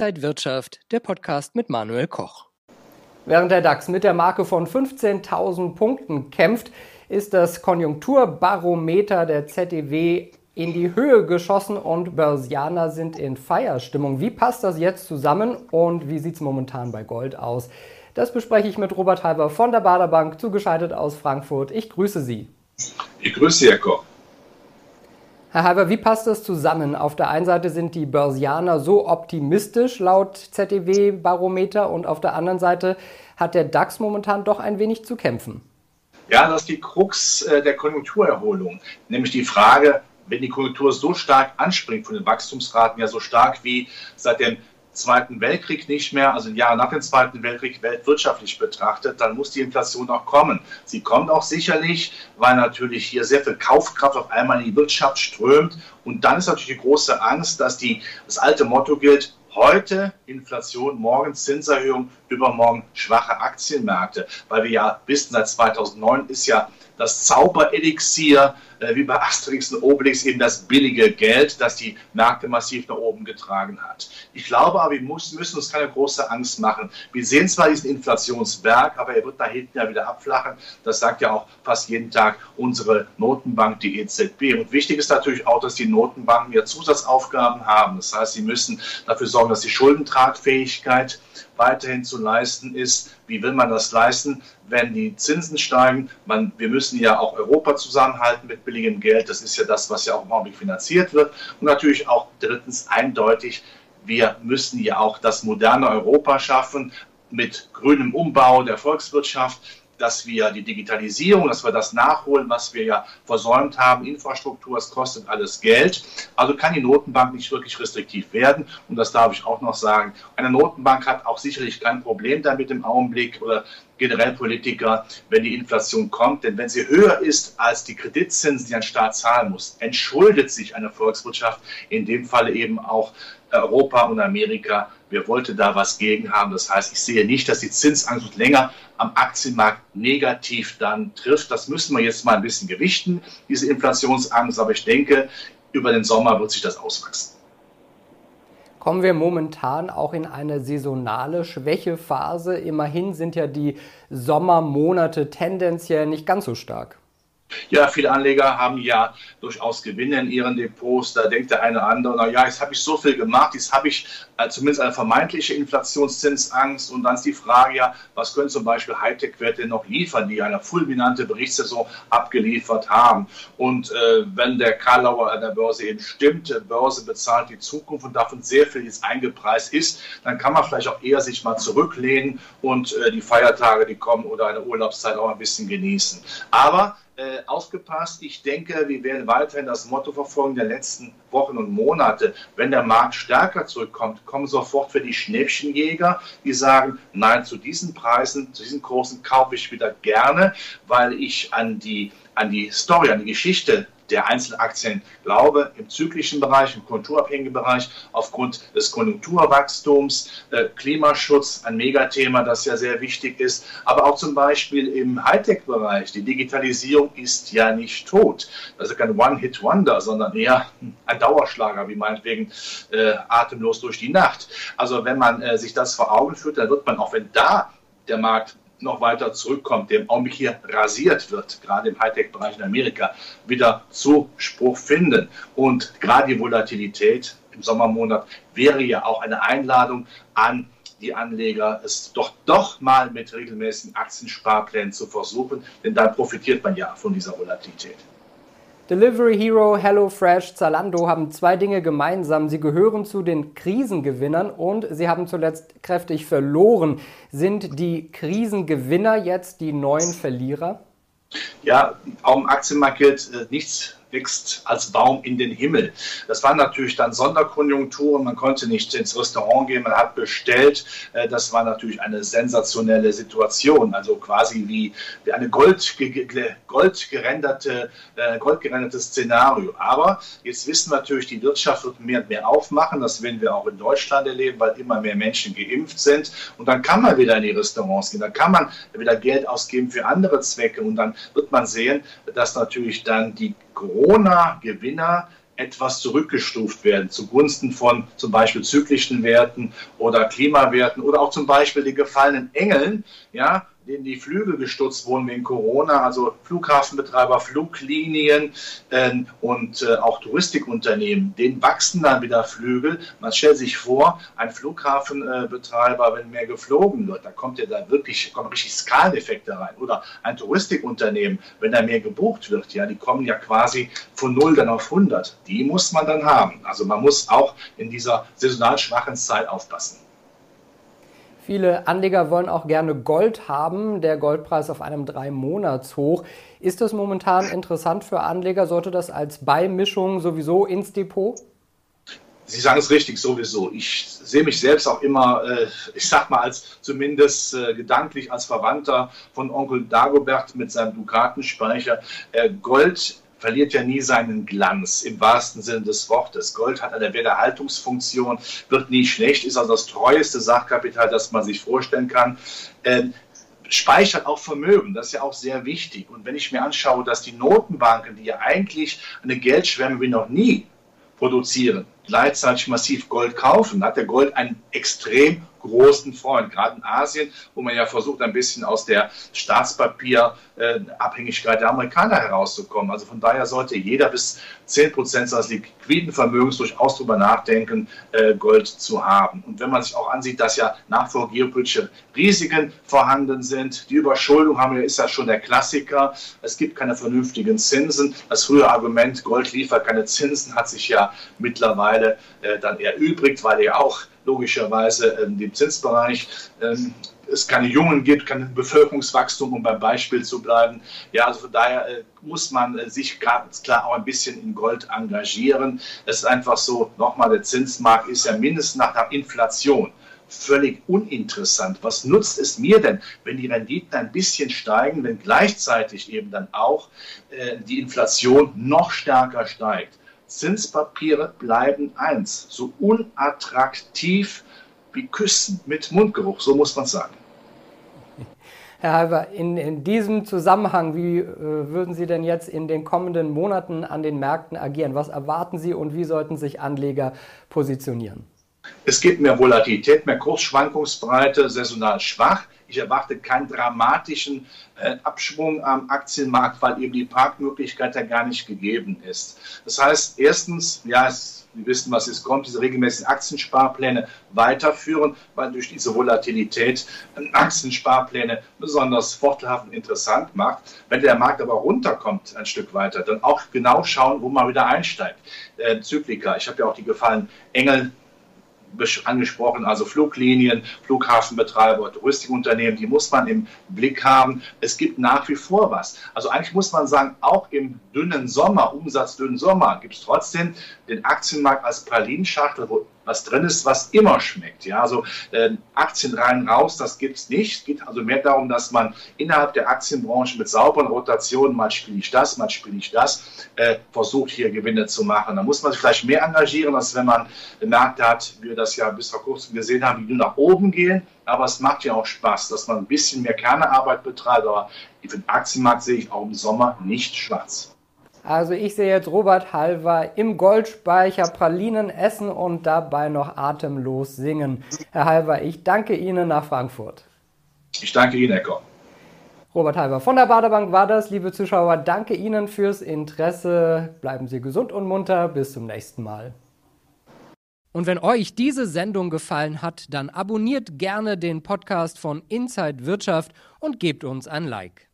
Inside Wirtschaft, der Podcast mit Manuel Koch. Während der DAX mit der Marke von 15.000 Punkten kämpft, ist das Konjunkturbarometer der ZDW in die Höhe geschossen und Börsianer sind in Feierstimmung. Wie passt das jetzt zusammen und wie sieht es momentan bei Gold aus? Das bespreche ich mit Robert Halber von der Baderbank, zugeschaltet aus Frankfurt. Ich grüße Sie. Ich grüße Sie, Herr Koch. Herr Halber, wie passt das zusammen? Auf der einen Seite sind die Börsianer so optimistisch laut ZDW-Barometer und auf der anderen Seite hat der DAX momentan doch ein wenig zu kämpfen. Ja, das ist die Krux äh, der Konjunkturerholung, nämlich die Frage, wenn die Konjunktur so stark anspringt, von den Wachstumsraten ja so stark wie seit dem Zweiten Weltkrieg nicht mehr, also in Jahren nach dem Zweiten Weltkrieg weltwirtschaftlich betrachtet, dann muss die Inflation auch kommen. Sie kommt auch sicherlich, weil natürlich hier sehr viel Kaufkraft auf einmal in die Wirtschaft strömt. Und dann ist natürlich die große Angst, dass die, das alte Motto gilt, Heute Inflation, morgen Zinserhöhung, übermorgen schwache Aktienmärkte, weil wir ja wissen, seit 2009 ist ja das Zauberelixier, äh, wie bei Asterix und Obelix, eben das billige Geld, das die Märkte massiv nach oben getragen hat. Ich glaube aber, wir müssen uns keine große Angst machen. Wir sehen zwar diesen Inflationsberg, aber er wird da hinten ja wieder abflachen. Das sagt ja auch fast jeden Tag unsere Notenbank, die EZB. Und wichtig ist natürlich auch, dass die Notenbanken ja Zusatzaufgaben haben. Das heißt, sie müssen dafür sorgen, dass die Schuldentragfähigkeit weiterhin zu leisten ist. Wie will man das leisten, wenn die Zinsen steigen? Man, wir müssen ja auch Europa zusammenhalten mit billigem Geld. Das ist ja das, was ja auch im Augenblick finanziert wird. Und natürlich auch drittens eindeutig, wir müssen ja auch das moderne Europa schaffen mit grünem Umbau der Volkswirtschaft dass wir die Digitalisierung, dass wir das nachholen, was wir ja versäumt haben. Infrastruktur, es kostet alles Geld. Also kann die Notenbank nicht wirklich restriktiv werden. Und das darf ich auch noch sagen. Eine Notenbank hat auch sicherlich kein Problem damit im Augenblick oder generell Politiker, wenn die Inflation kommt. Denn wenn sie höher ist als die Kreditzinsen, die ein Staat zahlen muss, entschuldet sich eine Volkswirtschaft, in dem Falle eben auch Europa und Amerika. Wer wollte da was gegen haben? Das heißt, ich sehe nicht, dass die Zinsangst länger am Aktienmarkt negativ dann trifft. Das müssen wir jetzt mal ein bisschen gewichten, diese Inflationsangst. Aber ich denke, über den Sommer wird sich das auswachsen. Kommen wir momentan auch in eine saisonale Schwächephase. Immerhin sind ja die Sommermonate tendenziell nicht ganz so stark. Ja, viele Anleger haben ja durchaus Gewinne in ihren Depots. Da denkt der eine oder andere, na ja, jetzt habe ich so viel gemacht, jetzt habe ich äh, zumindest eine vermeintliche Inflationszinsangst. Und dann ist die Frage ja, was können zum Beispiel Hightech-Werte noch liefern, die eine fulminante Berichtssaison abgeliefert haben. Und äh, wenn der Karlauer an der Börse eben stimmt, Börse bezahlt die Zukunft und davon sehr viel jetzt eingepreist ist, dann kann man vielleicht auch eher sich mal zurücklehnen und äh, die Feiertage, die kommen oder eine Urlaubszeit auch ein bisschen genießen. Aber äh, aufgepasst. Ich denke, wir werden weiterhin das Motto verfolgen der letzten Wochen und Monate. Wenn der Markt stärker zurückkommt, kommen sofort für die Schnäppchenjäger, die sagen, nein, zu diesen Preisen, zu diesen Kursen kaufe ich wieder gerne, weil ich an die, an die Story, an die Geschichte der Einzelaktien glaube, im zyklischen Bereich, im konjunkturabhängigen Bereich, aufgrund des Konjunkturwachstums, äh, Klimaschutz, ein Megathema, das ja sehr wichtig ist, aber auch zum Beispiel im Hightech-Bereich. Die Digitalisierung ist ja nicht tot. Das ist kein One-Hit-Wonder, sondern eher ein Dauerschlager, wie meinetwegen äh, atemlos durch die Nacht. Also wenn man äh, sich das vor Augen führt, dann wird man, auch wenn da der Markt noch weiter zurückkommt, der im Augenblick hier rasiert wird, gerade im Hightech-Bereich in Amerika, wieder Zuspruch finden. Und gerade die Volatilität im Sommermonat wäre ja auch eine Einladung an die Anleger, es doch doch mal mit regelmäßigen Aktiensparplänen zu versuchen, denn dann profitiert man ja von dieser Volatilität. Delivery Hero, HelloFresh, Zalando haben zwei Dinge gemeinsam. Sie gehören zu den Krisengewinnern und sie haben zuletzt kräftig verloren. Sind die Krisengewinner jetzt die neuen Verlierer? Ja, auch im Aktienmarkt gilt äh, nichts wächst als Baum in den Himmel. Das waren natürlich dann Sonderkonjunkturen. Man konnte nicht ins Restaurant gehen, man hat bestellt. Äh, das war natürlich eine sensationelle Situation. Also quasi wie, wie eine Gold, goldgerenderte, äh, Szenario. Aber jetzt wissen wir natürlich, die Wirtschaft wird mehr und mehr aufmachen. Das werden wir auch in Deutschland erleben, weil immer mehr Menschen geimpft sind. Und dann kann man wieder in die Restaurants gehen. Dann kann man wieder Geld ausgeben für andere Zwecke. Und dann wird man sehen, dass natürlich dann die Corona-Gewinner etwas zurückgestuft werden zugunsten von zum Beispiel zyklischen Werten oder Klimawerten oder auch zum Beispiel den gefallenen Engeln, ja, denen die Flügel gestutzt wurden wegen Corona, also Flughafenbetreiber, Fluglinien äh, und äh, auch Touristikunternehmen, denen wachsen dann wieder Flügel. Man stellt sich vor, ein Flughafenbetreiber, wenn mehr geflogen wird, da kommt ja da wirklich, kommen richtig Skaleneffekte rein. Oder ein Touristikunternehmen, wenn da mehr gebucht wird, ja, die kommen ja quasi von 0 dann auf 100. Die muss man dann haben. Also man muss auch in dieser saisonal schwachen Zeit aufpassen. Viele Anleger wollen auch gerne Gold haben. Der Goldpreis auf einem Drei-Monats-Hoch. Ist das momentan interessant für Anleger? Sollte das als Beimischung sowieso ins Depot? Sie sagen es richtig, sowieso. Ich sehe mich selbst auch immer, äh, ich sag mal, als zumindest äh, gedanklich als Verwandter von Onkel Dagobert mit seinem Dukatenspeicher. Äh, Gold verliert ja nie seinen Glanz im wahrsten Sinne des Wortes. Gold hat eine Werterhaltungsfunktion, wird nie schlecht, ist also das treueste Sachkapital, das man sich vorstellen kann. Ähm, speichert auch Vermögen, das ist ja auch sehr wichtig. Und wenn ich mir anschaue, dass die Notenbanken, die ja eigentlich eine Geldschwemme wie noch nie produzieren, gleichzeitig massiv Gold kaufen, hat der Gold einen extrem großen Freund, gerade in Asien, wo man ja versucht, ein bisschen aus der Staatspapierabhängigkeit der Amerikaner herauszukommen. Also von daher sollte jeder bis 10 Prozent seines liquiden Vermögens durchaus darüber nachdenken, äh, Gold zu haben. Und wenn man sich auch ansieht, dass ja nach vor geopolitische Risiken vorhanden sind, die Überschuldung haben wir, ist ja schon der Klassiker. Es gibt keine vernünftigen Zinsen. Das frühe Argument, Gold liefert keine Zinsen, hat sich ja mittlerweile äh, dann erübrigt, weil er auch logischerweise in dem Zinsbereich ähm, es keine Jungen gibt, kein Bevölkerungswachstum, um beim Beispiel zu bleiben. Ja, also von daher äh, muss man äh, sich ganz klar auch ein bisschen in Gold engagieren. Es ist einfach so, nochmal, der Zinsmarkt ist ja mindestens nach der Inflation völlig uninteressant. Was nutzt es mir denn, wenn die Renditen ein bisschen steigen, wenn gleichzeitig eben dann auch äh, die Inflation noch stärker steigt? Zinspapiere bleiben eins, so unattraktiv wie Küssen mit Mundgeruch, so muss man sagen. Herr Halber, in, in diesem Zusammenhang, wie äh, würden Sie denn jetzt in den kommenden Monaten an den Märkten agieren? Was erwarten Sie und wie sollten sich Anleger positionieren? Es gibt mehr Volatilität, mehr Kursschwankungsbreite, saisonal schwach. Ich erwarte keinen dramatischen äh, Abschwung am Aktienmarkt, weil eben die Parkmöglichkeit ja gar nicht gegeben ist. Das heißt, erstens, ja, es wir wissen, was jetzt kommt, diese regelmäßigen Aktiensparpläne weiterführen, weil durch diese Volatilität Aktiensparpläne besonders vorteilhaft und interessant macht. Wenn der Markt aber runterkommt ein Stück weiter, dann auch genau schauen, wo man wieder einsteigt. Äh, Zyklika, ich habe ja auch die Gefallen Engel angesprochen, also Fluglinien, Flughafenbetreiber, Touristikunternehmen, die muss man im Blick haben. Es gibt nach wie vor was. Also eigentlich muss man sagen, auch im dünnen Sommer, umsatzdünnen Sommer, gibt es trotzdem den Aktienmarkt als Pralinschachtel, wo was drin ist, was immer schmeckt. Ja, also äh, Aktien rein, raus, das gibt es nicht. Es geht also mehr darum, dass man innerhalb der Aktienbranche mit sauberen Rotationen, mal spiele ich das, mal spiele ich das, äh, versucht hier Gewinne zu machen. Da muss man sich vielleicht mehr engagieren, als wenn man Märkte hat, wie wir das ja bis vor kurzem gesehen haben, die nur nach oben gehen. Aber es macht ja auch Spaß, dass man ein bisschen mehr Kernearbeit betreibt. Aber für den Aktienmarkt sehe ich auch im Sommer nicht schwarz. Also ich sehe jetzt Robert Halver im Goldspeicher Pralinen essen und dabei noch atemlos singen. Herr Halver, ich danke Ihnen nach Frankfurt. Ich danke Ihnen, Ecker. Robert Halver von der Badebank war das. Liebe Zuschauer, danke Ihnen fürs Interesse. Bleiben Sie gesund und munter. Bis zum nächsten Mal. Und wenn euch diese Sendung gefallen hat, dann abonniert gerne den Podcast von Inside Wirtschaft und gebt uns ein Like.